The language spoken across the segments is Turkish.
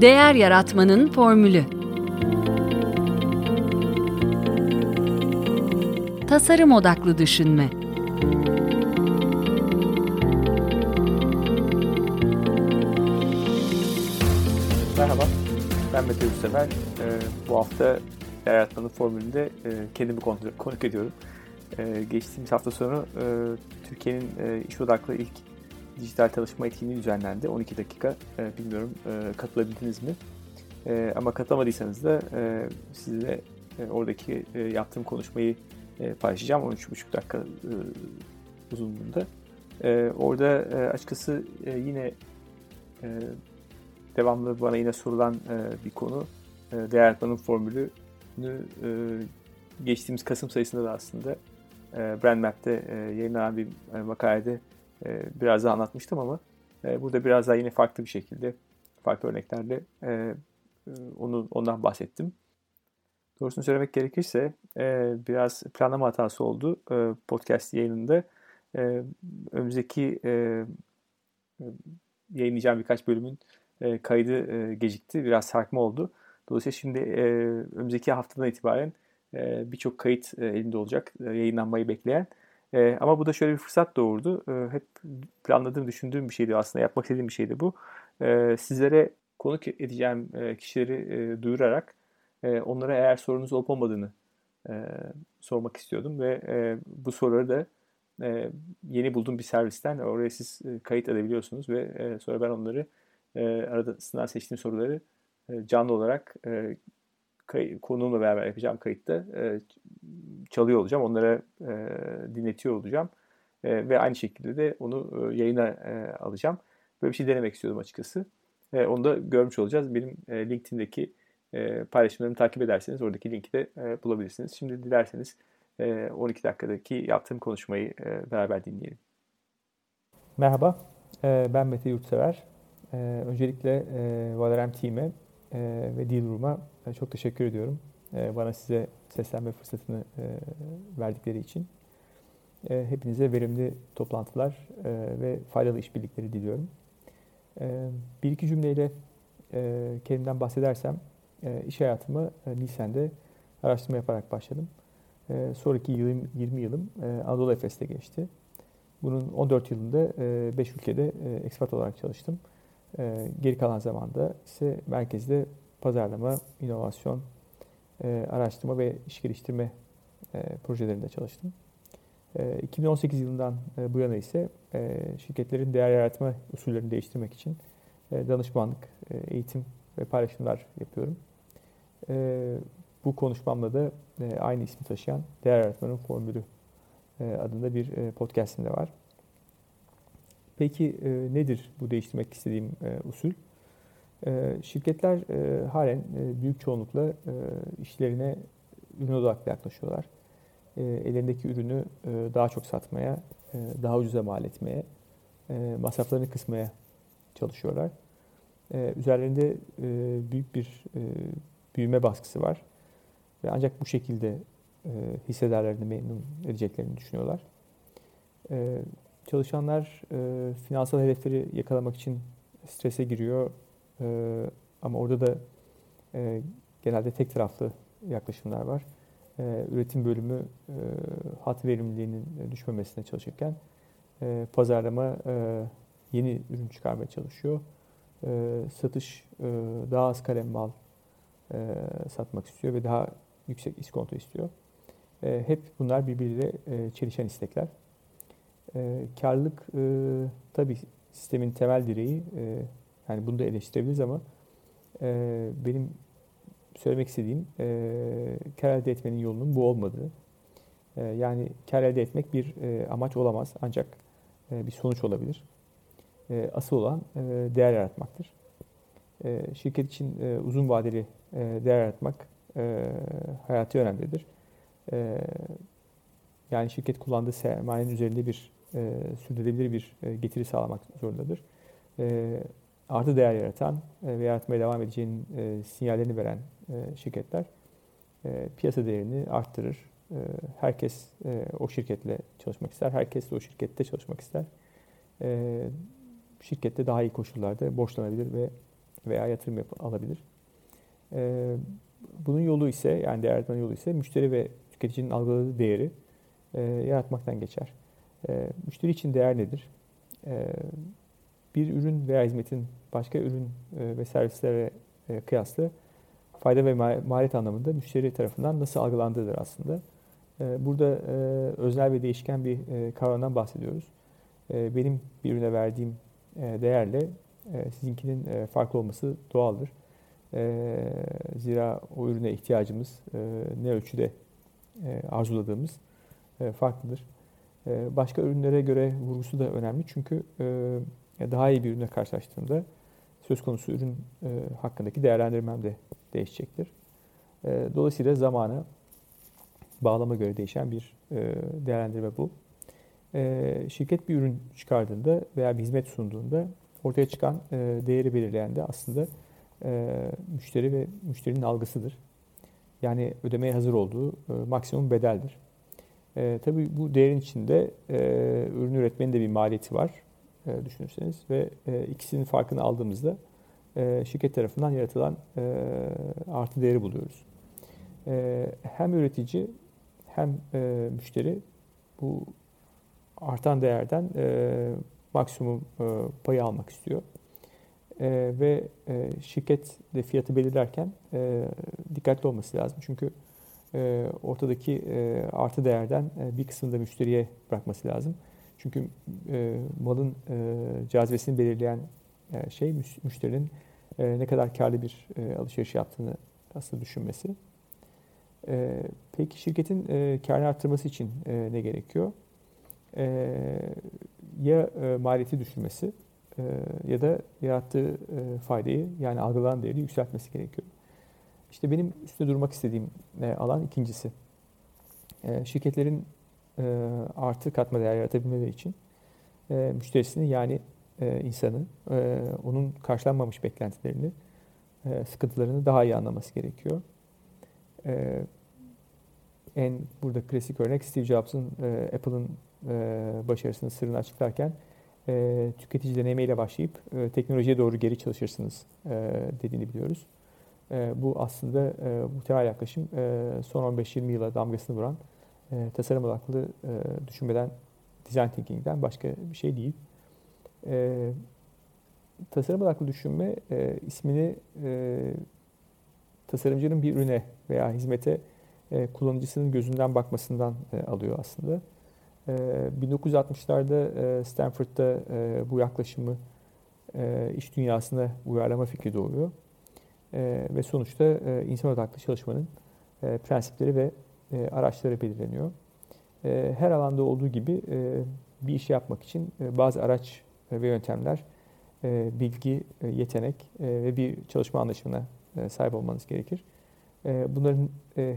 Değer Yaratmanın Formülü Tasarım Odaklı Düşünme Merhaba, ben Mete Yurtsever. Ee, bu hafta Değer Yaratmanın Formülü'nde e, kendimi konuk ediyorum. Ee, geçtiğimiz hafta sonu e, Türkiye'nin e, iş odaklı ilk dijital çalışma etkinliği düzenlendi. 12 dakika. E, bilmiyorum e, katılabildiniz mi? E, ama katılamadıysanız da e, size e, oradaki e, yaptığım konuşmayı e, paylaşacağım. 13,5 dakika e, uzunluğunda. E, orada e, açıkçası e, yine e, devamlı bana yine sorulan e, bir konu. E, değer yaratmanın formülünü e, geçtiğimiz Kasım sayısında da aslında e, Brand Map'te e, yayınlanan bir e, makalede e, biraz daha anlatmıştım ama e, burada biraz daha yine farklı bir şekilde, farklı örneklerle e, onu ondan bahsettim. Doğrusunu söylemek gerekirse e, biraz planlama hatası oldu e, podcast yayınında. E, önümüzdeki e, yayınlayacağım birkaç bölümün e, kaydı e, gecikti. Biraz sarkma oldu. Dolayısıyla şimdi e, önümüzdeki haftadan itibaren e, birçok kayıt e, elinde olacak. E, yayınlanmayı bekleyen. E, ama bu da şöyle bir fırsat doğurdu. E, hep planladığım, düşündüğüm bir şeydi aslında. Yapmak istediğim bir şeydi bu. E, sizlere konuk edeceğim e, kişileri e, duyurarak e, onlara eğer sorunuz olup olmadığını e, sormak istiyordum. Ve e, bu soruları da e, yeni bulduğum bir servisten oraya siz e, kayıt edebiliyorsunuz. Ve e, sonra ben onları e, arasından seçtiğim soruları e, canlı olarak e, kay, konuğumla beraber yapacağım kayıtta e, çalıyor olacağım. Onlara e, dinletiyor olacağım. E, ve aynı şekilde de onu e, yayına e, alacağım. Böyle bir şey denemek istiyordum açıkçası. E, onu da görmüş olacağız. Benim e, LinkedIn'deki e, paylaşımlarımı takip ederseniz oradaki linki de e, bulabilirsiniz. Şimdi dilerseniz e, 12 dakikadaki yaptığım konuşmayı e, beraber dinleyelim. Merhaba, e, ben Mete Yurtsever. E, öncelikle e, Valerem Team'e e, ve Dealroom'a e, çok teşekkür ediyorum. E, bana size seslenme fırsatını e, verdikleri için. E, hepinize verimli toplantılar e, ve faydalı işbirlikleri diliyorum. E, bir iki cümleyle e, kendimden bahsedersem, e, iş hayatımı e, Nisen'de araştırma yaparak başladım. E, sonraki yılım, 20 yılım e, Anadolu Efes'te geçti. Bunun 14 yılında 5 e, ülkede e, ekspat olarak çalıştım. E, geri kalan zamanda ise merkezde pazarlama, inovasyon, e, araştırma ve iş geliştirme e, projelerinde çalıştım. 2018 yılından bu yana ise şirketlerin değer yaratma usullerini değiştirmek için danışmanlık, eğitim ve paylaşımlar yapıyorum. Bu konuşmamda da aynı ismi taşıyan Değer Yaratmanın Formülü adında bir podcastim de var. Peki nedir bu değiştirmek istediğim usul? Şirketler halen büyük çoğunlukla işlerine ürün odaklı yaklaşıyorlar e, ellerindeki ürünü e, daha çok satmaya, e, daha ucuza mal etmeye, e, masraflarını kısmaya çalışıyorlar. E, üzerlerinde e, büyük bir e, büyüme baskısı var ve ancak bu şekilde e, hissedarlarını memnun edeceklerini düşünüyorlar. E, çalışanlar e, finansal hedefleri yakalamak için strese giriyor e, ama orada da e, genelde tek taraflı yaklaşımlar var e, üretim bölümü e, hat verimliliğinin düşmemesine çalışırken e, pazarlama e, yeni ürün çıkarmaya çalışıyor. E, satış e, daha az kalem mal e, satmak istiyor ve daha yüksek iskonto istiyor. E, hep bunlar birbiriyle e, çelişen istekler. E, karlılık e, tabii sistemin temel direği. E, yani bunu da eleştirebiliriz ama e, benim söylemek istediğim e, kar elde etmenin yolunun bu olmadığı. E, yani kar elde etmek bir e, amaç olamaz ancak e, bir sonuç olabilir. E, asıl olan e, değer yaratmaktır. E, şirket için e, uzun vadeli e, değer yaratmak e, hayati önemlidir. E, yani şirket kullandığı sermayenin üzerinde bir e, sürdürülebilir bir e, getiri sağlamak zorundadır. E, artı değer yaratan e, ve yaratmaya devam edeceğinin e, sinyallerini veren e, şirketler e, piyasa değerini arttırır. E, herkes o şirketle çalışmak ister, herkes de o şirkette çalışmak ister. Şirkette daha iyi koşullarda borçlanabilir ve veya yatırım yap- alabilir. E, bunun yolu ise yani değer yolu ise müşteri ve tüketicinin algıladığı değeri e, yaratmaktan geçer. E, müşteri için değer nedir? E, bir ürün veya hizmetin başka ürün e, ve servislere e, kıyasla fayda ve maliyet anlamında müşteri tarafından nasıl algılandığıdır aslında. E, burada e, özel ve değişken bir e, kavramdan bahsediyoruz. E, benim bir ürüne verdiğim e, değerle e, sizinkinin e, farklı olması doğaldır. E, zira o ürüne ihtiyacımız e, ne ölçüde e, arzuladığımız farklıdır. E, başka ürünlere göre vurgusu da önemli çünkü e, daha iyi bir ürünle karşılaştığımda söz konusu ürün e, hakkındaki değerlendirmem de değişecektir. E, dolayısıyla zamanı bağlama göre değişen bir e, değerlendirme bu. E, şirket bir ürün çıkardığında veya bir hizmet sunduğunda ortaya çıkan e, değeri belirleyen de aslında e, müşteri ve müşterinin algısıdır. Yani ödemeye hazır olduğu e, maksimum bedeldir. E, tabii bu değerin içinde e, ürün üretmenin de bir maliyeti var e, düşünürseniz ve e, ikisinin farkını aldığımızda e, şirket tarafından yaratılan e, artı değeri buluyoruz. E, hem üretici hem e, müşteri bu artan değerden e, maksimum e, payı almak istiyor. E, ve e, şirket de fiyatı belirlerken e, dikkatli olması lazım. Çünkü e, ortadaki e, artı değerden e, bir kısmını da müşteriye bırakması lazım. Çünkü e, malın e, cazibesini belirleyen e, şey müşterinin e, ne kadar karlı bir e, alışveriş yaptığını aslında düşünmesi. E, peki şirketin e, karını arttırması için e, ne gerekiyor? E, ya e, maliyeti düşürmesi e, ya da yarattığı e, faydayı yani algılanan değeri yükseltmesi gerekiyor. İşte benim üstüne durmak istediğim e, alan ikincisi. E, şirketlerin e, artı katma değer yaratabilmeleri için müşterisini yani insanı, onun karşılanmamış beklentilerini, sıkıntılarını daha iyi anlaması gerekiyor. En burada klasik örnek Steve Jobs'ın Apple'ın başarısının sırrını açıklarken tüketici denemeyle başlayıp teknolojiye doğru geri çalışırsınız dediğini biliyoruz. E, bu aslında e, muhtemel yaklaşım e, son 15-20 yıla damgasını vuran e, tasarım odaklı e, düşünmeden, design thinking'den başka bir şey değil. E, tasarım odaklı düşünme e, ismini e, tasarımcının bir ürüne veya hizmete e, kullanıcısının gözünden bakmasından e, alıyor aslında. E, 1960'larda e, Stanford'da e, bu yaklaşımı e, iş dünyasına uyarlama fikri doğuyor. E, ve sonuçta e, insan odaklı çalışmanın e, prensipleri ve e, araçları belirleniyor. Her alanda olduğu gibi bir işi yapmak için bazı araç ve yöntemler, bilgi, yetenek ve bir çalışma anlaşımına e, sahip olmanız gerekir. Bunların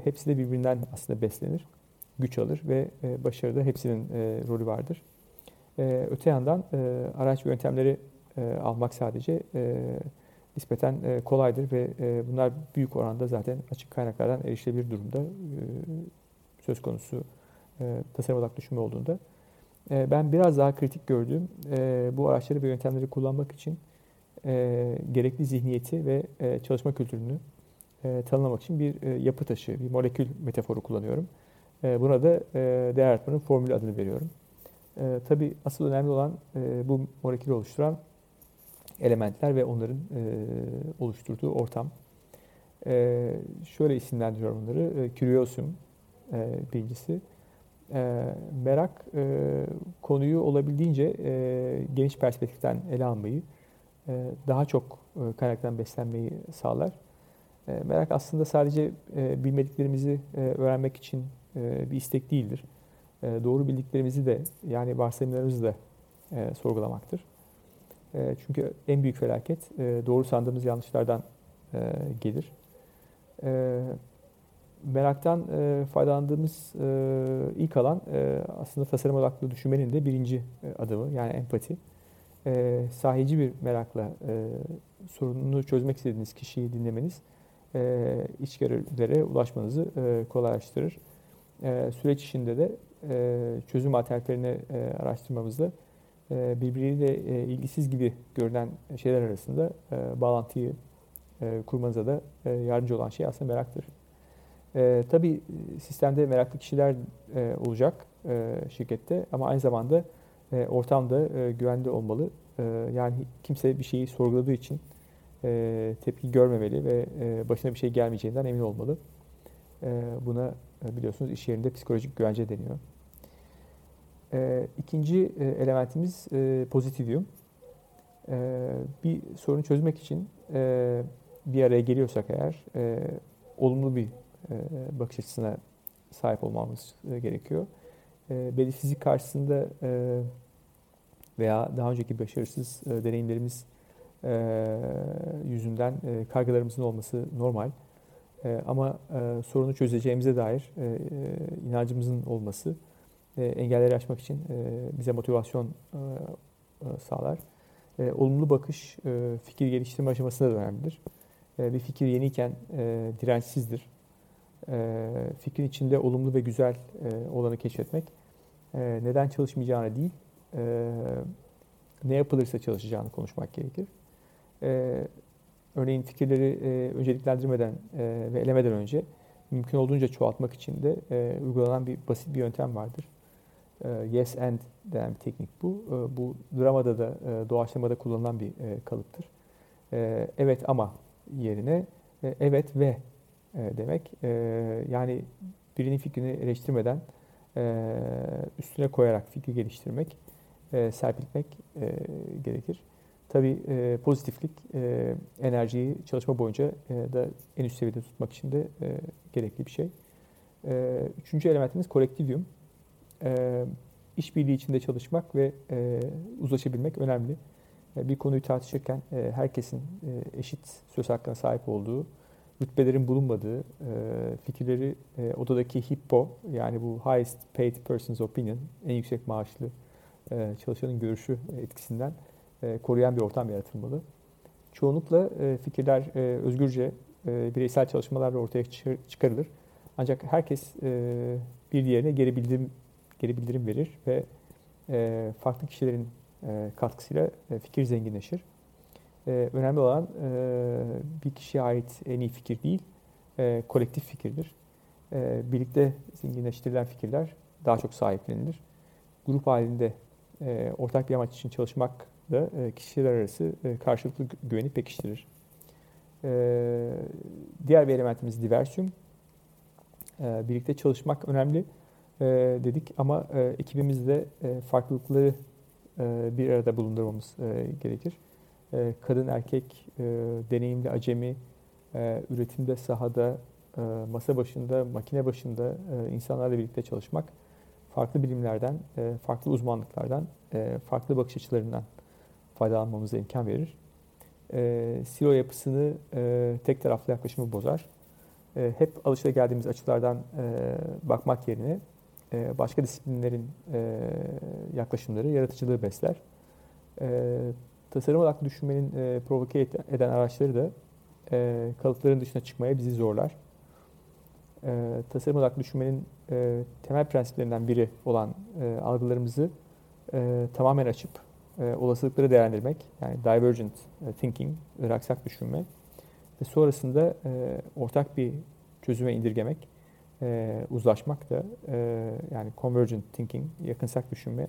hepsi de birbirinden aslında beslenir, güç alır ve başarıda hepsinin rolü vardır. Öte yandan araç ve yöntemleri almak sadece e, nispeten e, kolaydır ve e, bunlar büyük oranda zaten açık kaynaklardan erişilebilir durumda e, söz konusu tasarım odaklı düşünme olduğunda. Ben biraz daha kritik gördüğüm bu araçları ve yöntemleri kullanmak için gerekli zihniyeti ve çalışma kültürünü tanımlamak için bir yapı taşı, bir molekül metaforu kullanıyorum. Buna da değer yaratmanın formülü adını veriyorum. Tabii asıl önemli olan bu molekülü oluşturan elementler ve onların e, oluşturduğu ortam. E, şöyle isimlendiriyorum onları. E, curiosum e, birincisi. E, merak e, konuyu olabildiğince e, geniş perspektiften ele almayı, e, daha çok e, kaynaktan beslenmeyi sağlar. E, merak aslında sadece e, bilmediklerimizi e, öğrenmek için e, bir istek değildir. E, doğru bildiklerimizi de yani varsayımlarımızı da e, sorgulamaktır. E, çünkü en büyük felaket e, doğru sandığımız yanlışlardan e, gelir. Meraktan faydalandığımız ilk alan aslında tasarım odaklı düşünmenin de birinci adımı yani empati. Sahici bir merakla sorununu çözmek istediğiniz kişiyi dinlemeniz içgörülere ulaşmanızı kolaylaştırır. Süreç içinde de çözüm alternatiflerini araştırmamızda e, birbiriyle e, ilgisiz gibi görünen şeyler arasında e, bağlantıyı e, kurmanıza da e, yardımcı olan şey aslında meraktır. E, tabii sistemde meraklı kişiler e, olacak e, şirkette ama aynı zamanda e, ortamda e, güvende olmalı. E, yani kimse bir şeyi sorguladığı için e, tepki görmemeli ve e, başına bir şey gelmeyeceğinden emin olmalı. E, buna e, biliyorsunuz iş yerinde psikolojik güvence deniyor. E, ikinci e, elementimiz e, pozitivyum. E, bir sorunu çözmek için e, bir araya geliyorsak eğer e, olumlu bir e, bakış açısına sahip olmamız e, gerekiyor. E, belli fizik karşısında e, veya daha önceki başarısız e, deneyimlerimiz e, yüzünden e, kaygılarımızın olması normal. E, ama e, sorunu çözeceğimize dair e, e, inancımızın olması e, engelleri aşmak için e, bize motivasyon e, e, sağlar. E, olumlu bakış e, fikir geliştirme aşamasında da önemlidir. E, bir fikir yeniyken e, dirençsizdir. E, fikrin içinde olumlu ve güzel e, olanı keşfetmek e, neden çalışmayacağını değil, e, ne yapılırsa çalışacağını konuşmak gerekir. E, örneğin fikirleri e, önceliklendirmeden e, ve elemeden önce mümkün olduğunca çoğaltmak için de e, uygulanan bir basit bir yöntem vardır. E, yes and denen bir teknik bu. E, bu dramada da e, doğaçlamada kullanılan bir e, kalıptır. E, evet ama yerine e, evet ve demek. Yani birinin fikrini eleştirmeden üstüne koyarak fikri geliştirmek, serpiltmek gerekir. Tabii pozitiflik enerjiyi çalışma boyunca da en üst seviyede tutmak için de gerekli bir şey. Üçüncü elementimiz kolektivyum. E, işbirliği içinde çalışmak ve e, uzlaşabilmek önemli. E, bir konuyu tartışırken e, herkesin e, eşit söz hakkına sahip olduğu, rütbelerin bulunmadığı, e, fikirleri e, odadaki hippo yani bu highest paid person's opinion, en yüksek maaşlı e, çalışanın görüşü etkisinden e, koruyan bir ortam yaratılmalı. Çoğunlukla e, fikirler e, özgürce e, bireysel çalışmalarla ortaya çıkarılır. Ancak herkes e, bir diğerine geri bildirim geri bildirim verir ve e, farklı kişilerin e, katkısıyla e, fikir zenginleşir. E, önemli olan e, bir kişiye ait en iyi fikir değil, e, kolektif fikirdir. E, birlikte zenginleştirilen fikirler daha çok sahiplenilir. Grup halinde e, ortak bir amaç için çalışmak da e, kişiler arası e, karşılıklı güveni pekiştirir. E, diğer bir elementimiz diversiyum. E, birlikte çalışmak önemli e, dedik ama e, ekibimizde e, farklılıkları e, bir arada bulundurmamız e, gerekir. E, kadın erkek, e, deneyimli acemi, e, üretimde sahada, e, masa başında, makine başında e, insanlarla birlikte çalışmak farklı bilimlerden, e, farklı uzmanlıklardan, e, farklı bakış açılarından faydalanmamıza imkan verir. E, silo yapısını e, tek taraflı yaklaşımı bozar. E, hep alışılageldiğimiz açılardan e, bakmak yerine başka disiplinlerin e, yaklaşımları yaratıcılığı besler. E, tasarım odaklı düşünmenin e, provoke eden araçları da e, kalıpların dışına çıkmaya bizi zorlar. E, tasarım odaklı düşünmenin e, temel prensiplerinden biri olan e, algılarımızı e, tamamen açıp e, olasılıkları değerlendirmek, yani divergent e, thinking, ıraksak düşünme ve sonrasında e, ortak bir çözüme indirgemek, e, uzlaşmak da e, yani convergent thinking, yakınsak düşünme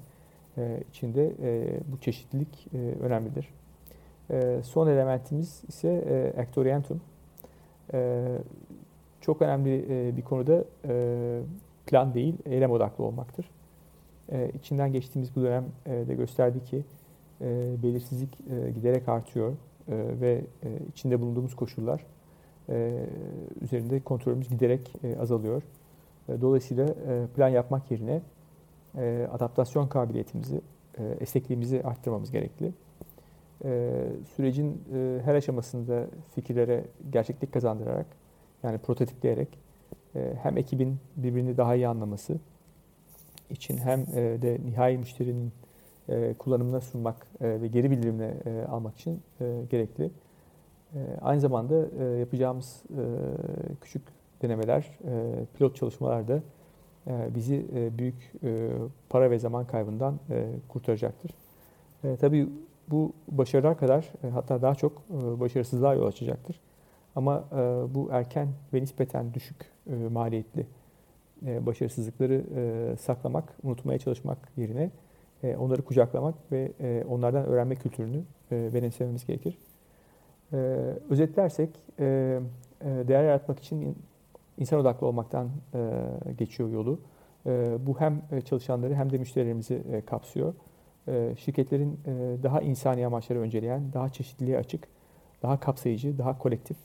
e, içinde e, bu çeşitlilik e, önemlidir. E, son elementimiz ise e, actorientum. E, çok önemli e, bir konuda e, plan değil, eylem odaklı olmaktır. E, içinden geçtiğimiz bu dönem e, gösterdi ki e, belirsizlik e, giderek artıyor e, ve e, içinde bulunduğumuz koşullar üzerinde kontrolümüz giderek e, azalıyor. E, dolayısıyla e, plan yapmak yerine e, adaptasyon kabiliyetimizi, e, esnekliğimizi arttırmamız gerekli. E, sürecin e, her aşamasında fikirlere gerçeklik kazandırarak, yani prototipleyerek e, hem ekibin birbirini daha iyi anlaması için hem e, de nihai müşterinin e, kullanımına sunmak e, ve geri bildirimle e, almak için e, gerekli. E, aynı zamanda e, yapacağımız e, küçük denemeler, e, pilot çalışmalar da bizi büyük para ve zaman kaybından kurtaracaktır. Tabii bu başarılar kadar hatta daha çok başarısızlığa yol açacaktır. Ama bu erken ve nispeten düşük maliyetli başarısızlıkları saklamak, unutmaya çalışmak yerine onları kucaklamak ve onlardan öğrenme kültürünü benimsememiz gerekir. E, özetlersek, e, e, değer yaratmak için insan odaklı olmaktan e, geçiyor yolu. E, bu hem çalışanları hem de müşterilerimizi e, kapsıyor. E, şirketlerin e, daha insani amaçları önceleyen, daha çeşitliliğe açık, daha kapsayıcı, daha kolektif,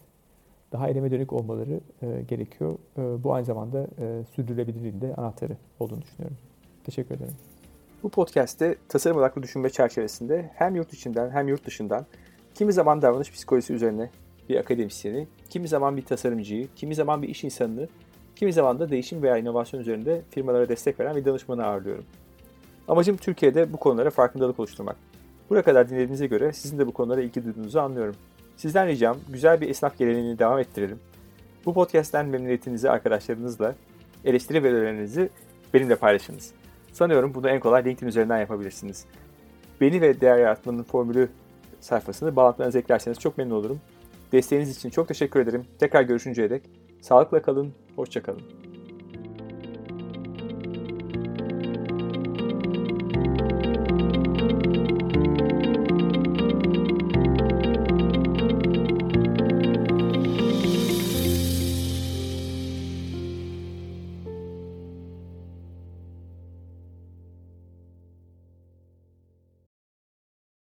daha eleme dönük olmaları e, gerekiyor. E, bu aynı zamanda e, sürdürülebilirliğin de anahtarı olduğunu düşünüyorum. Teşekkür ederim. Bu podcast'te tasarım odaklı düşünme çerçevesinde hem yurt içinden hem yurt dışından kimi zaman davranış psikolojisi üzerine bir akademisyeni, kimi zaman bir tasarımcıyı, kimi zaman bir iş insanını, kimi zaman da değişim veya inovasyon üzerinde firmalara destek veren bir danışmanı ağırlıyorum. Amacım Türkiye'de bu konulara farkındalık oluşturmak. Buraya kadar dinlediğinize göre sizin de bu konulara ilgi duyduğunuzu anlıyorum. Sizden ricam güzel bir esnaf geleneğini devam ettirelim. Bu podcast'ten memnuniyetinizi arkadaşlarınızla, eleştiri ve önerilerinizi benimle paylaşınız. Sanıyorum bunu en kolay LinkedIn üzerinden yapabilirsiniz. Beni ve değer yaratmanın formülü sayfasını bağlantılarınızı eklerseniz çok memnun olurum. Desteğiniz için çok teşekkür ederim. Tekrar görüşünceye dek sağlıkla kalın, hoşçakalın.